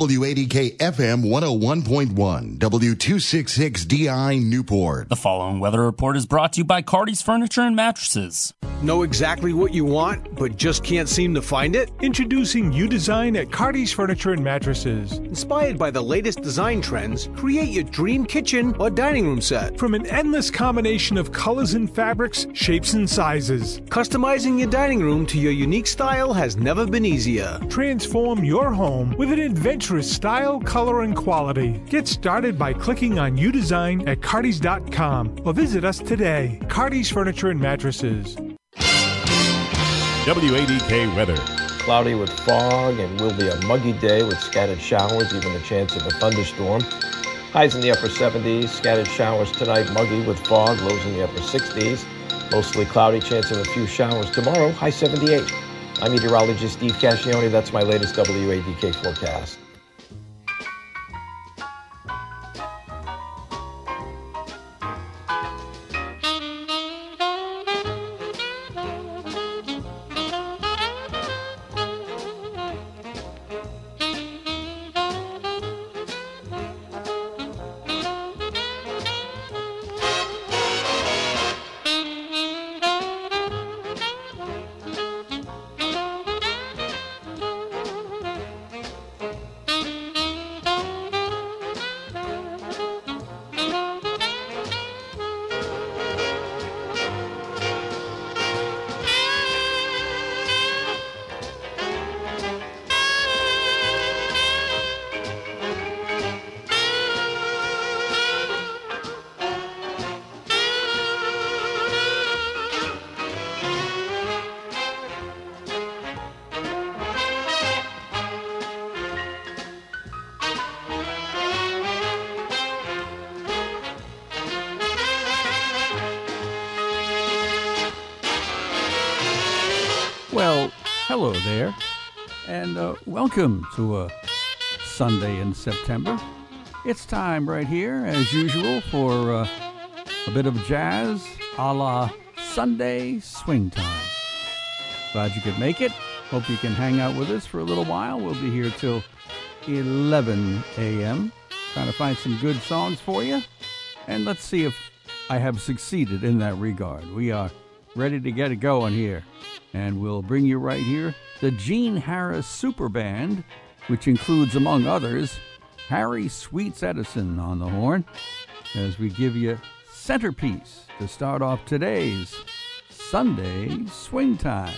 WADK FM 101.1, W266DI Newport. The following weather report is brought to you by Cardi's Furniture and Mattresses. Know exactly what you want, but just can't seem to find it? Introducing U Design at Cardi's Furniture and Mattresses. Inspired by the latest design trends, create your dream kitchen or dining room set. From an endless combination of colors and fabrics, shapes and sizes, Customizing your dining room to your unique style has never been easier. transform your home with an adventurous style, color, and quality. Get started by clicking on U Design at Cardis.com or visit us today. Cardi's Furniture and Mattresses. WADK weather. Cloudy with fog and will be a muggy day with scattered showers, even a chance of a thunderstorm. Highs in the upper 70s, scattered showers tonight, muggy with fog, lows in the upper 60s. Mostly cloudy, chance of a few showers tomorrow, high 78. I'm meteorologist Steve Cascione. That's my latest WADK forecast. Uh, welcome to a Sunday in September. It's time right here, as usual, for uh, a bit of jazz a la Sunday swing time. Glad you could make it. Hope you can hang out with us for a little while. We'll be here till 11 a.m. Trying to find some good songs for you. And let's see if I have succeeded in that regard. We are ready to get it going here. And we'll bring you right here the Gene Harris Super Band, which includes, among others, Harry Sweets Edison on the horn, as we give you centerpiece to start off today's Sunday Swing Time.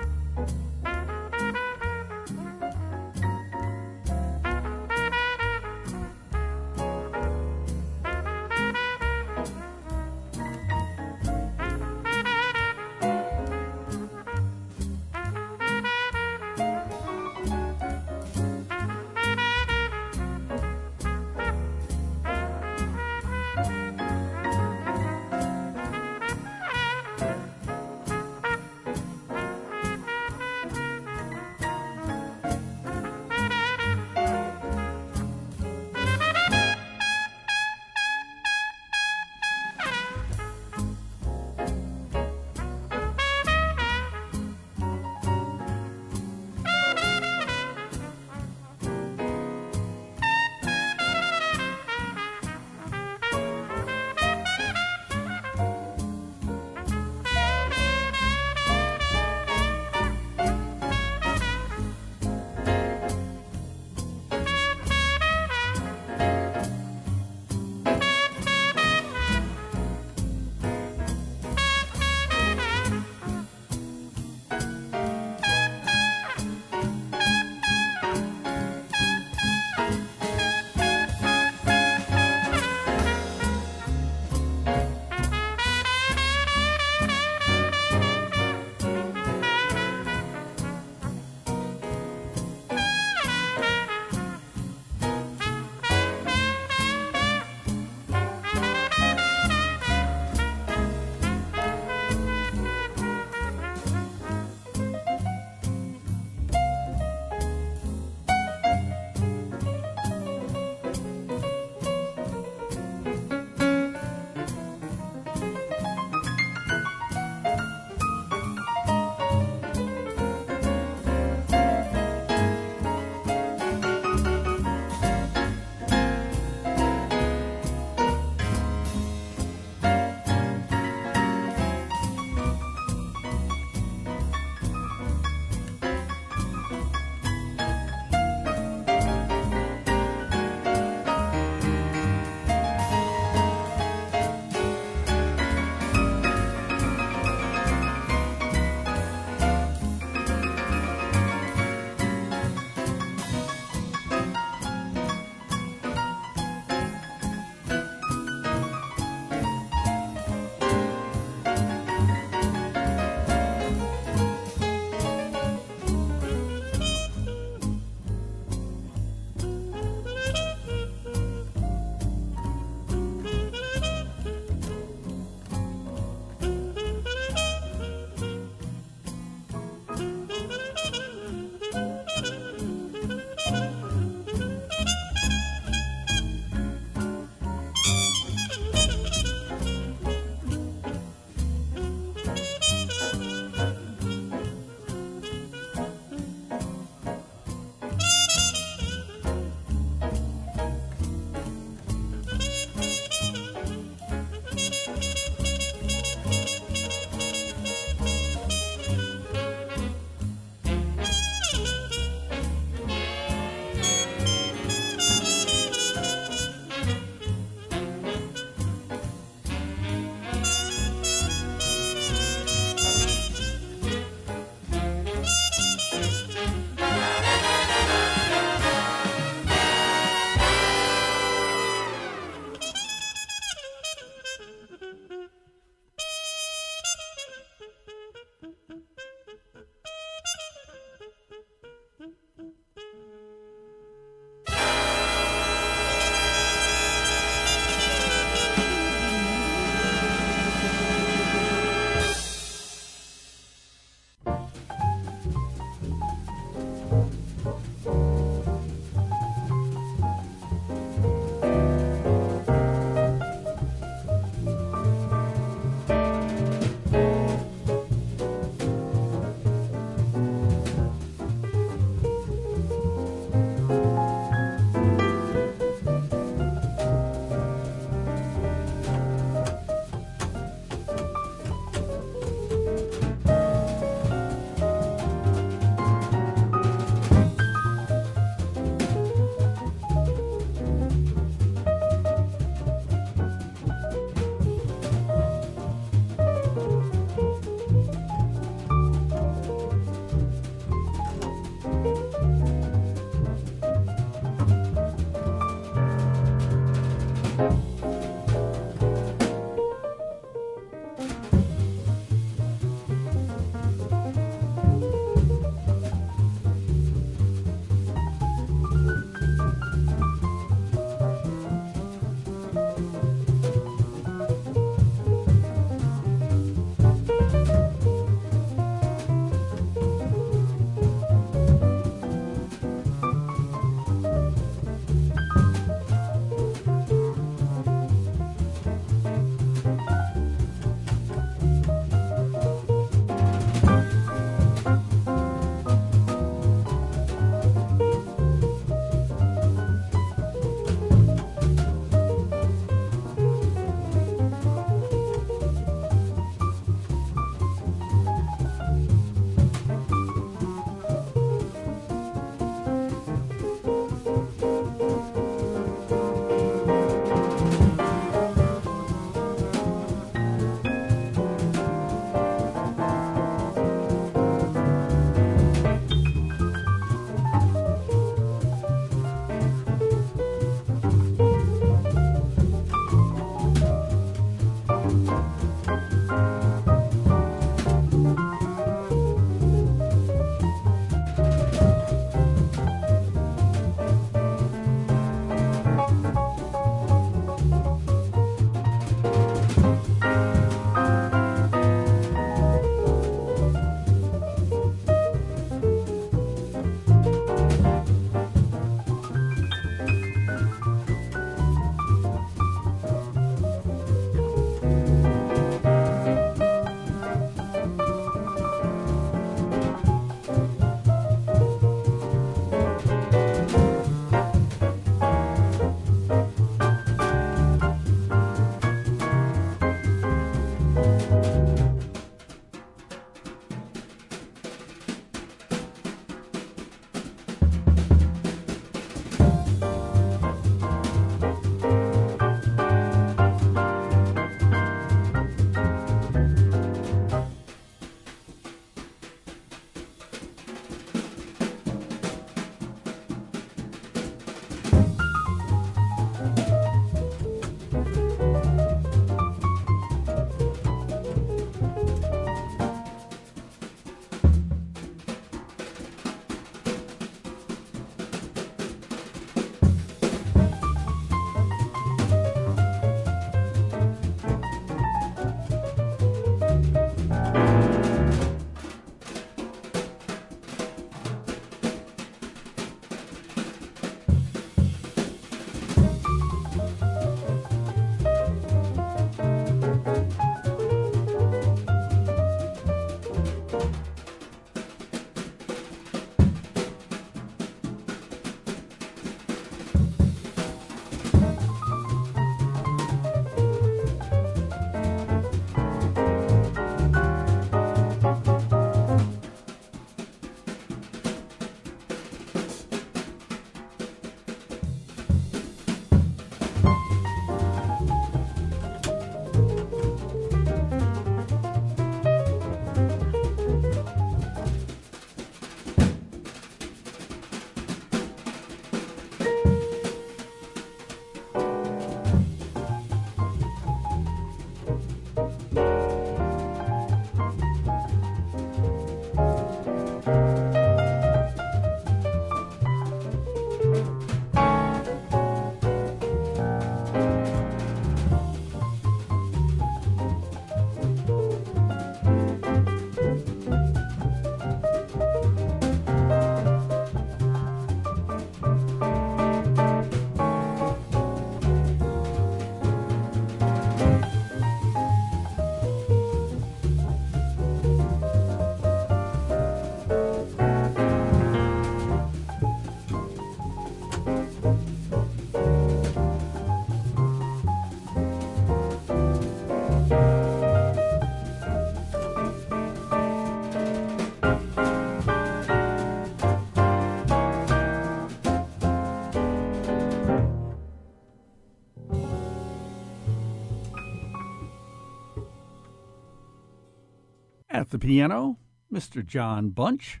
Piano, Mr. John Bunch,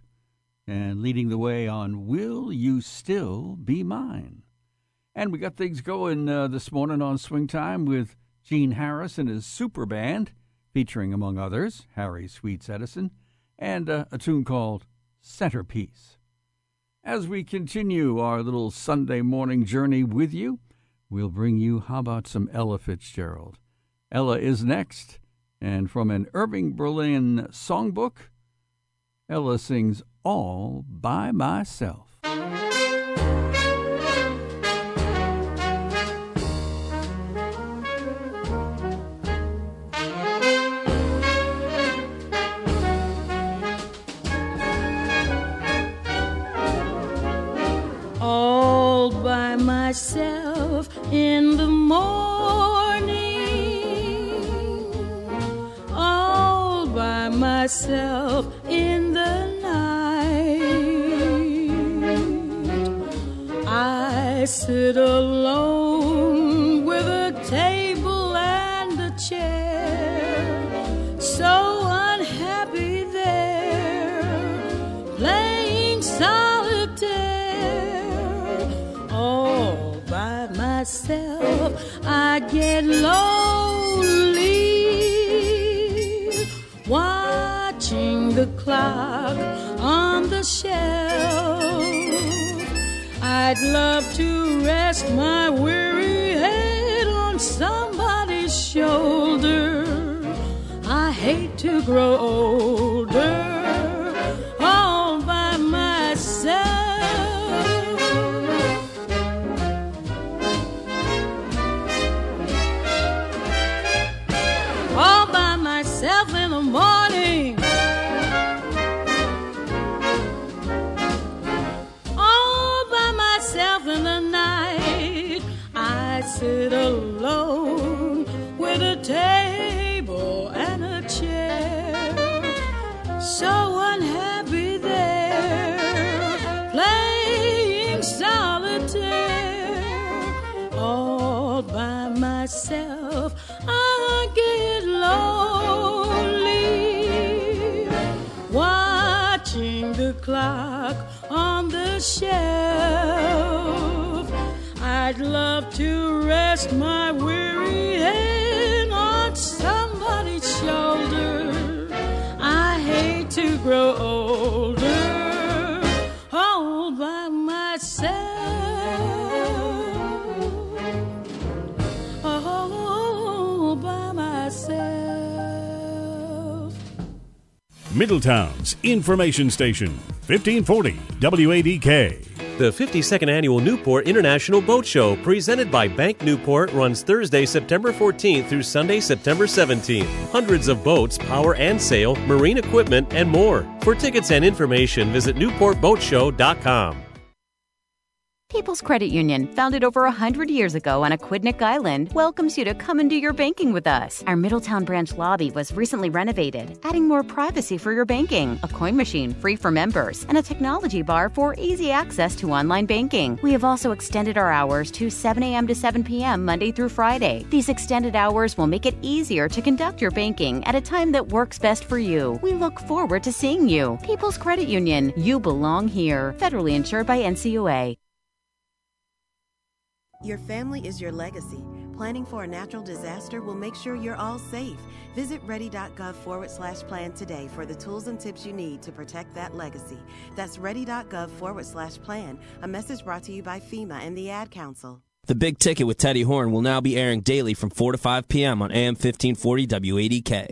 and leading the way on Will You Still Be Mine? And we got things going uh, this morning on Swing Time with Gene Harris and his super band, featuring, among others, Harry Sweets Edison, and uh, a tune called Centerpiece. As we continue our little Sunday morning journey with you, we'll bring you How About Some Ella Fitzgerald? Ella is next, and from an Irving Berlin songbook, Ella sings All by Myself. I to rest my weary head on somebody's shoulder. I hate to grow older Middletown's information station, 1540 WADK. The 52nd Annual Newport International Boat Show, presented by Bank Newport, runs Thursday, September 14th through Sunday, September 17th. Hundreds of boats, power and sail, marine equipment, and more. For tickets and information, visit newportboatshow.com. People's Credit Union, founded over 100 years ago on Aquidneck Island, welcomes you to come and do your banking with us. Our Middletown branch lobby was recently renovated, adding more privacy for your banking, a coin machine free for members, and a technology bar for easy access to online banking. We have also extended our hours to 7 a.m. to 7 p.m. Monday through Friday. These extended hours will make it easier to conduct your banking at a time that works best for you. We look forward to seeing you. People's Credit Union, you belong here. Federally insured by NCUA. Your family is your legacy. Planning for a natural disaster will make sure you're all safe. Visit ready.gov forward slash plan today for the tools and tips you need to protect that legacy. That's ready.gov forward slash plan, a message brought to you by FEMA and the Ad Council. The Big Ticket with Teddy Horn will now be airing daily from 4 to 5 p.m. on AM 1540 WADK.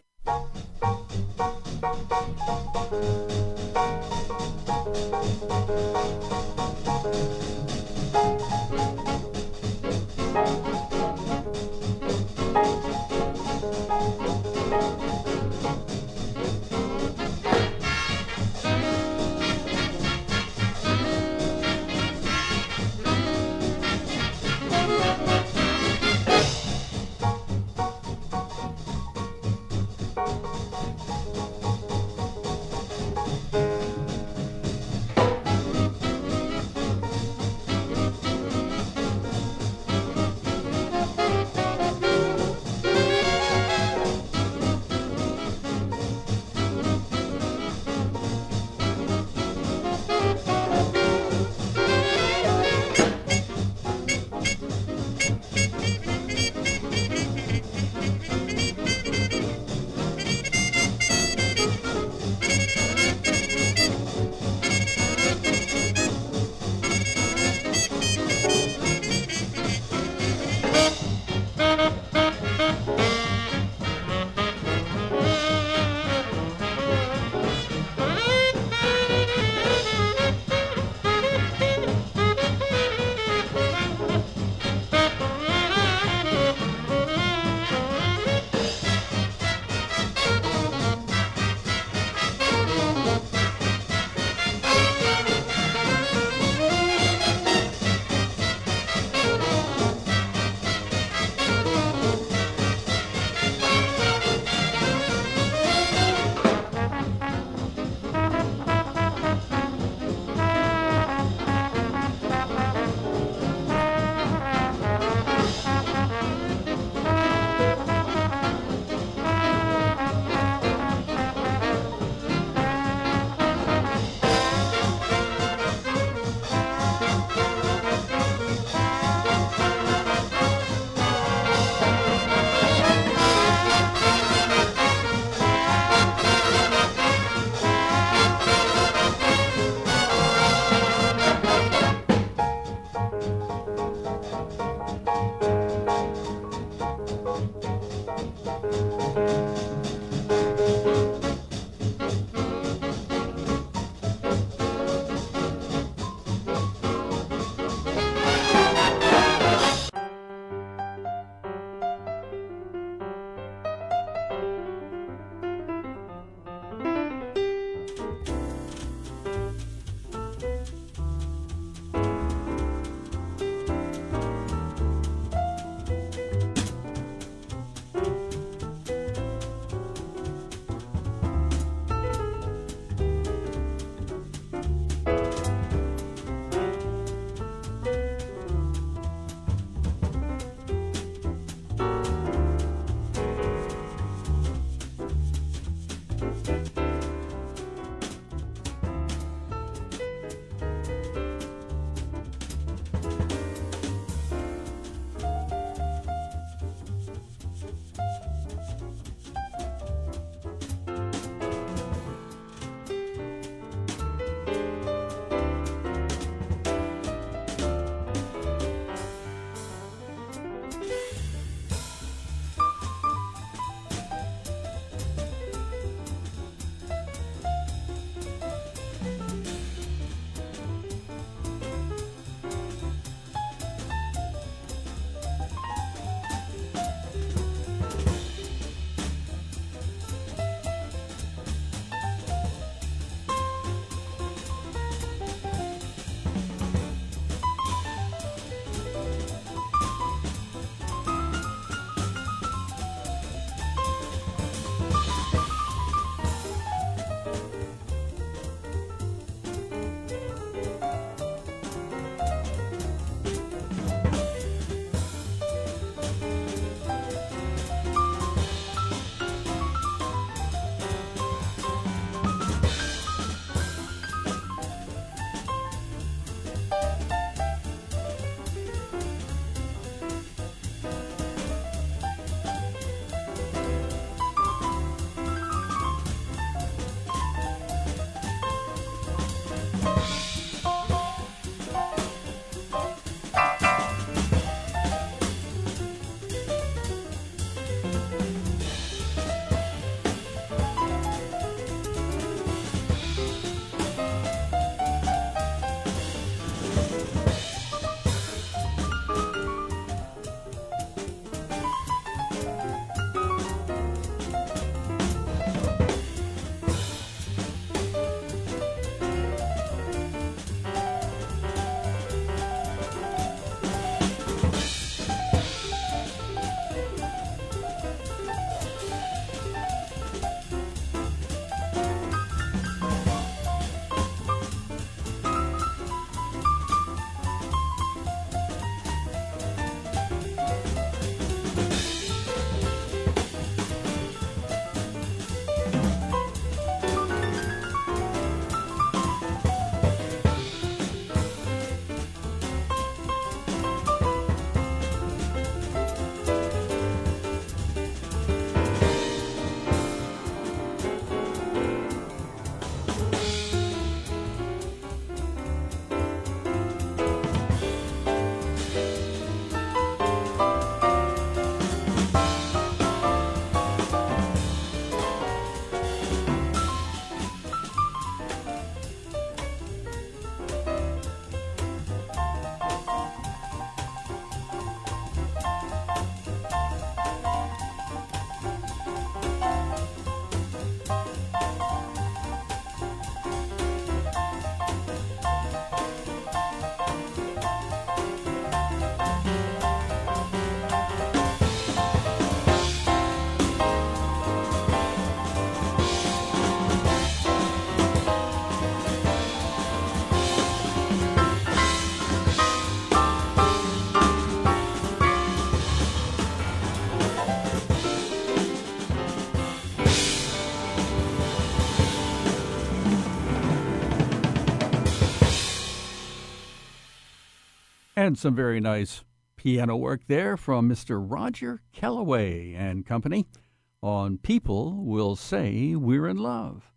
And some very nice piano work there from Mr. Roger Kellaway and company on People Will Say We're in Love.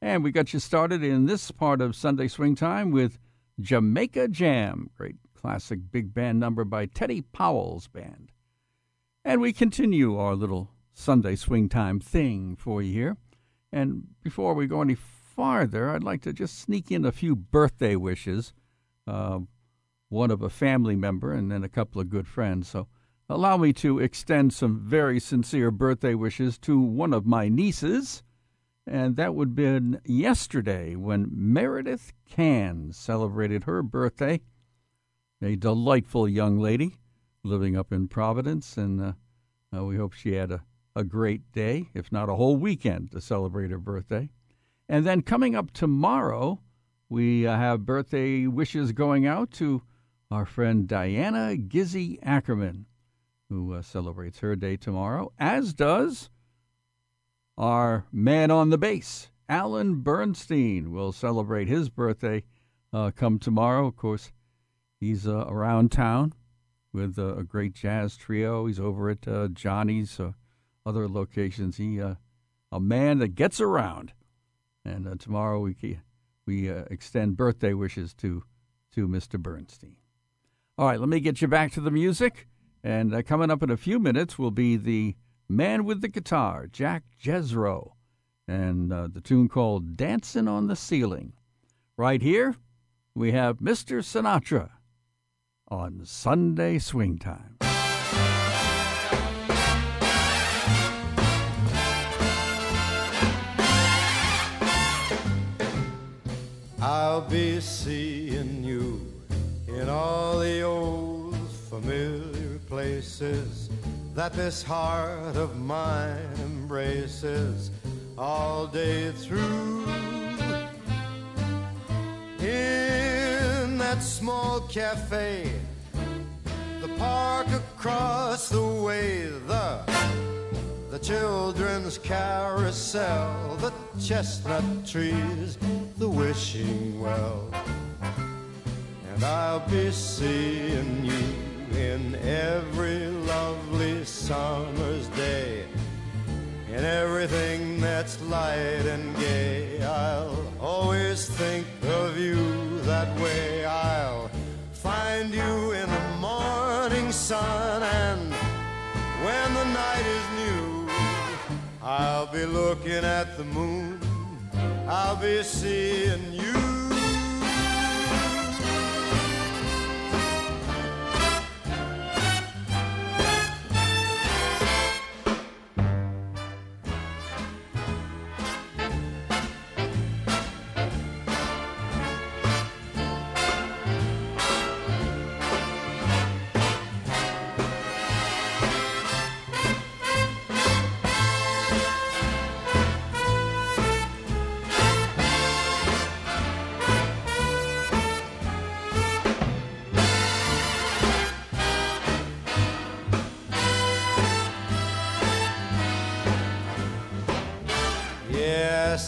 And we got you started in this part of Sunday Swing Time with Jamaica Jam, great classic big band number by Teddy Powell's band. And we continue our little Sunday Swing Time thing for you here. And before we go any farther, I'd like to just sneak in a few birthday wishes. Uh, one of a family member, and then a couple of good friends. So allow me to extend some very sincere birthday wishes to one of my nieces. And that would have been yesterday when Meredith Can celebrated her birthday. A delightful young lady living up in Providence, and uh, uh, we hope she had a, a great day, if not a whole weekend, to celebrate her birthday. And then coming up tomorrow, we uh, have birthday wishes going out to our friend Diana Gizzy Ackerman, who uh, celebrates her day tomorrow, as does our man on the bass, Alan Bernstein, will celebrate his birthday uh, come tomorrow. Of course, he's uh, around town with uh, a great jazz trio. He's over at uh, Johnny's, uh, other locations. He a man that gets around. And tomorrow we we extend birthday wishes to to Mr. Bernstein. All right, let me get you back to the music. And uh, coming up in a few minutes will be the man with the guitar, Jack Jezzro, and uh, the tune called Dancing on the Ceiling. Right here, we have Mr. Sinatra on Sunday Swing Time. I'll be seeing in all the old familiar places that this heart of mine embraces all day through. In that small cafe, the park across the way, the the children's carousel, the chestnut trees, the wishing well. And I'll be seeing you in every lovely summer's day. In everything that's light and gay, I'll always think of you that way. I'll find you in the morning sun, and when the night is new, I'll be looking at the moon. I'll be seeing you.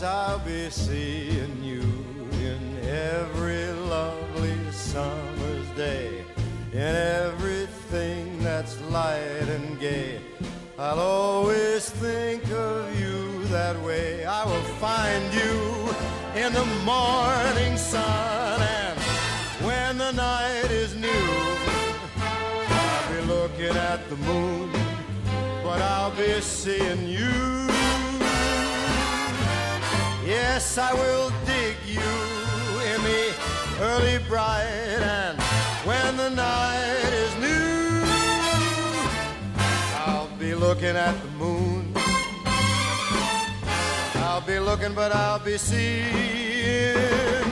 I'll be seeing you in every lovely summer's day, in everything that's light and gay. I'll always think of you that way. I will find you in the morning sun, and when the night is new, I'll be looking at the moon, but I'll be seeing you. Yes, I will dig you in the early bright and when the night is new, I'll be looking at the moon. I'll be looking, but I'll be seeing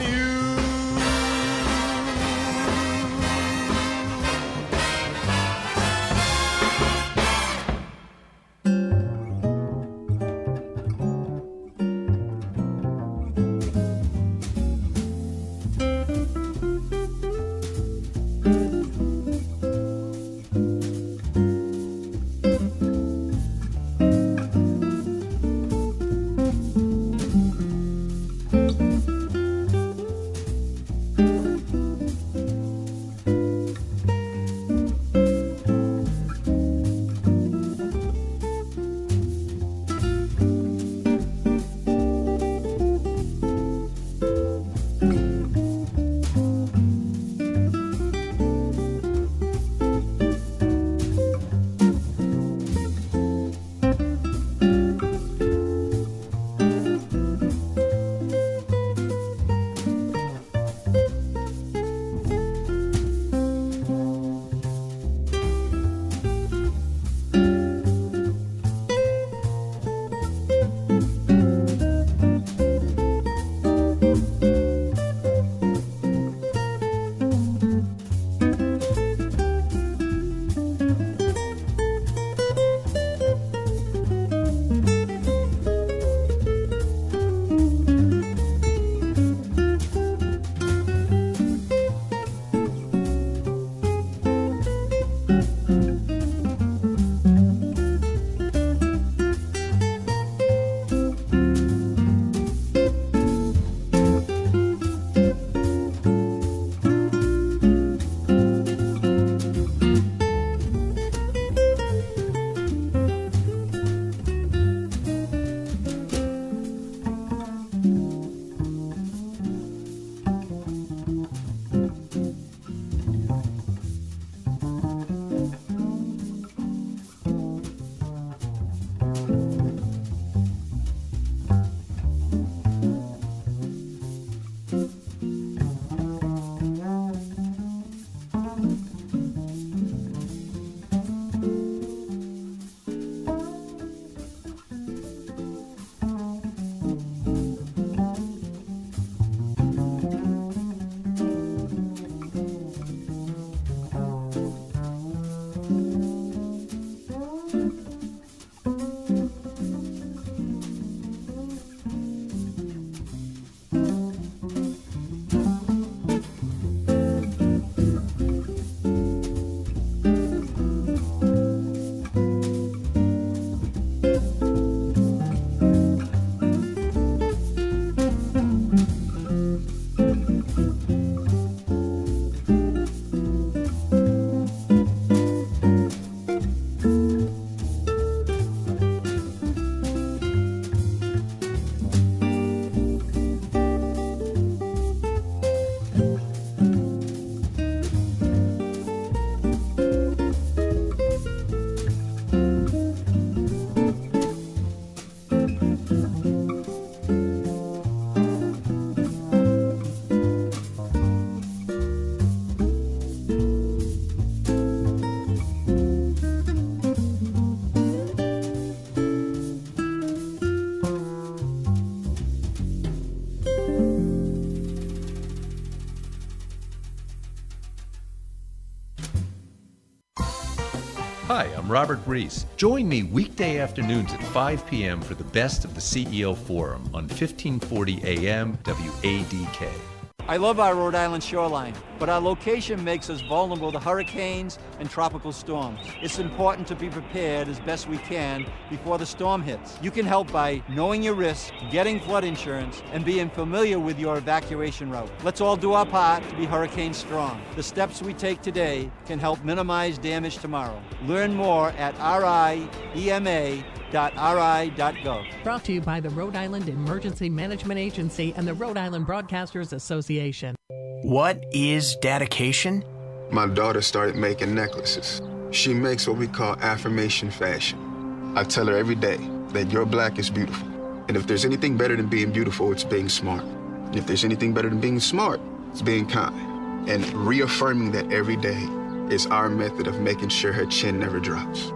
Robert Reese. Join me weekday afternoons at 5 p.m. for the best of the CEO Forum on 1540 AM WADK. I love our Rhode Island shoreline, but our location makes us vulnerable to hurricanes and tropical storms. It's important to be prepared as best we can before the storm hits. You can help by knowing your risks, getting flood insurance, and being familiar with your evacuation route. Let's all do our part to be hurricane strong. The steps we take today can help minimize damage tomorrow. Learn more at RIEMA ri.gov. Brought to you by the Rhode Island Emergency Management Agency and the Rhode Island Broadcasters Association. What is dedication? My daughter started making necklaces. She makes what we call affirmation fashion. I tell her every day that your black is beautiful. And if there's anything better than being beautiful, it's being smart. And if there's anything better than being smart, it's being kind. And reaffirming that every day is our method of making sure her chin never drops.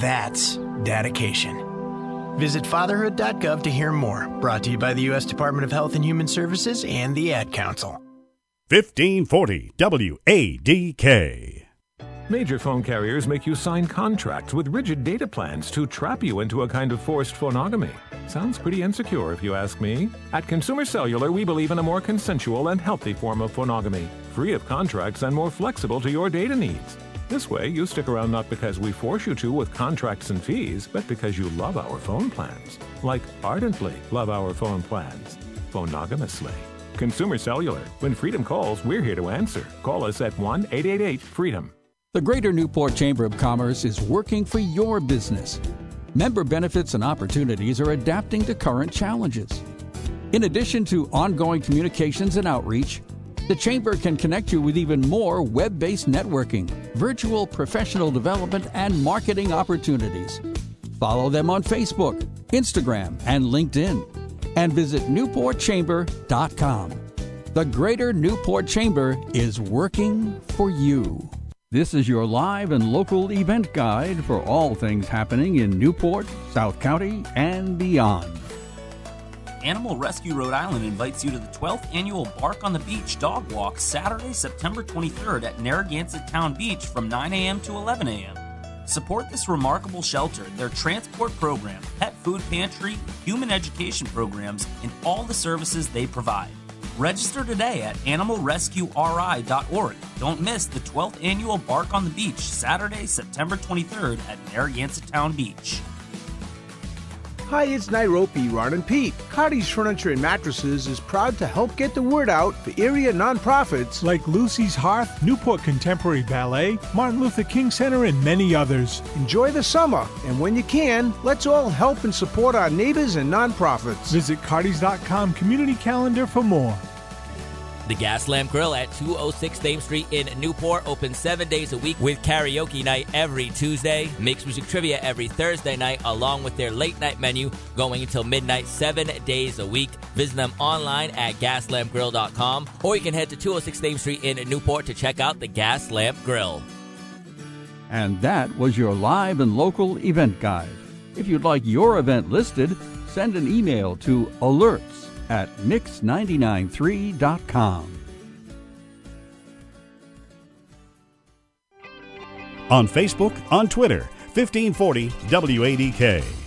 That's dedication. Visit fatherhood.gov to hear more. Brought to you by the U.S. Department of Health and Human Services and the Ad Council. 1540 WADK. Major phone carriers make you sign contracts with rigid data plans to trap you into a kind of forced phonogamy. Sounds pretty insecure, if you ask me. At Consumer Cellular, we believe in a more consensual and healthy form of phonogamy, free of contracts and more flexible to your data needs. This way, you stick around not because we force you to with contracts and fees, but because you love our phone plans. Like ardently love our phone plans. Phonogamously. Consumer Cellular. When freedom calls, we're here to answer. Call us at 1 888 freedom. The Greater Newport Chamber of Commerce is working for your business. Member benefits and opportunities are adapting to current challenges. In addition to ongoing communications and outreach, the Chamber can connect you with even more web based networking, virtual professional development, and marketing opportunities. Follow them on Facebook, Instagram, and LinkedIn. And visit NewportChamber.com. The Greater Newport Chamber is working for you. This is your live and local event guide for all things happening in Newport, South County, and beyond. Animal Rescue Rhode Island invites you to the 12th annual Bark on the Beach Dog Walk Saturday, September 23rd at Narragansett Town Beach from 9 a.m. to 11 a.m. Support this remarkable shelter, their transport program, pet food pantry, human education programs, and all the services they provide. Register today at animalrescueri.org. Don't miss the 12th annual Bark on the Beach Saturday, September 23rd at Narragansett Town Beach. Hi, it's Nairobi, Ron and Pete. Cardi's Furniture and Mattresses is proud to help get the word out for area nonprofits like Lucy's Hearth, Newport Contemporary Ballet, Martin Luther King Center, and many others. Enjoy the summer, and when you can, let's all help and support our neighbors and nonprofits. Visit Cardis.com community calendar for more. The Gas Lamp Grill at 206 Thames Street in Newport opens seven days a week with karaoke night every Tuesday, mixed music trivia every Thursday night, along with their late night menu going until midnight seven days a week. Visit them online at gaslampgrill.com or you can head to 206 Thames Street in Newport to check out the Gas Lamp Grill. And that was your live and local event guide. If you'd like your event listed, send an email to alerts at mix993.com. On Facebook, on Twitter, 1540 WADK.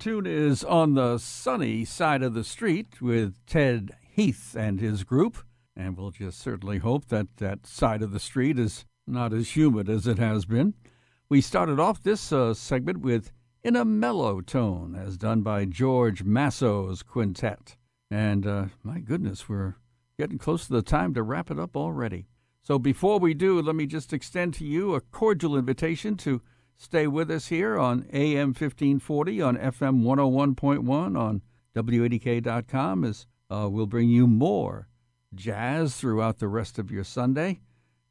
Tune is On the Sunny Side of the Street with Ted Heath and his group. And we'll just certainly hope that that side of the street is not as humid as it has been. We started off this uh, segment with In a Mellow Tone, as done by George Masso's quintet. And uh, my goodness, we're getting close to the time to wrap it up already. So before we do, let me just extend to you a cordial invitation to stay with us here on AM 1540, on FM 101.1, on WADK.com, as uh, we'll bring you more jazz throughout the rest of your Sunday.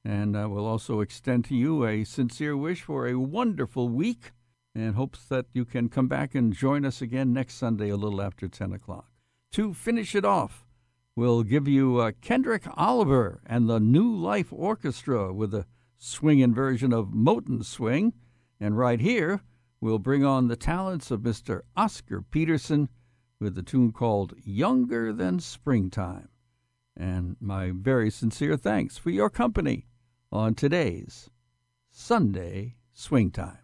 And uh, we'll also extend to you a sincere wish for a wonderful week and hopes that you can come back and join us again next Sunday a little after 10 o'clock. To finish it off, we'll give you uh, Kendrick Oliver and the New Life Orchestra with a swinging version of Moten Swing. And right here, we'll bring on the talents of Mr. Oscar Peterson with a tune called Younger Than Springtime. And my very sincere thanks for your company on today's Sunday Swing Time.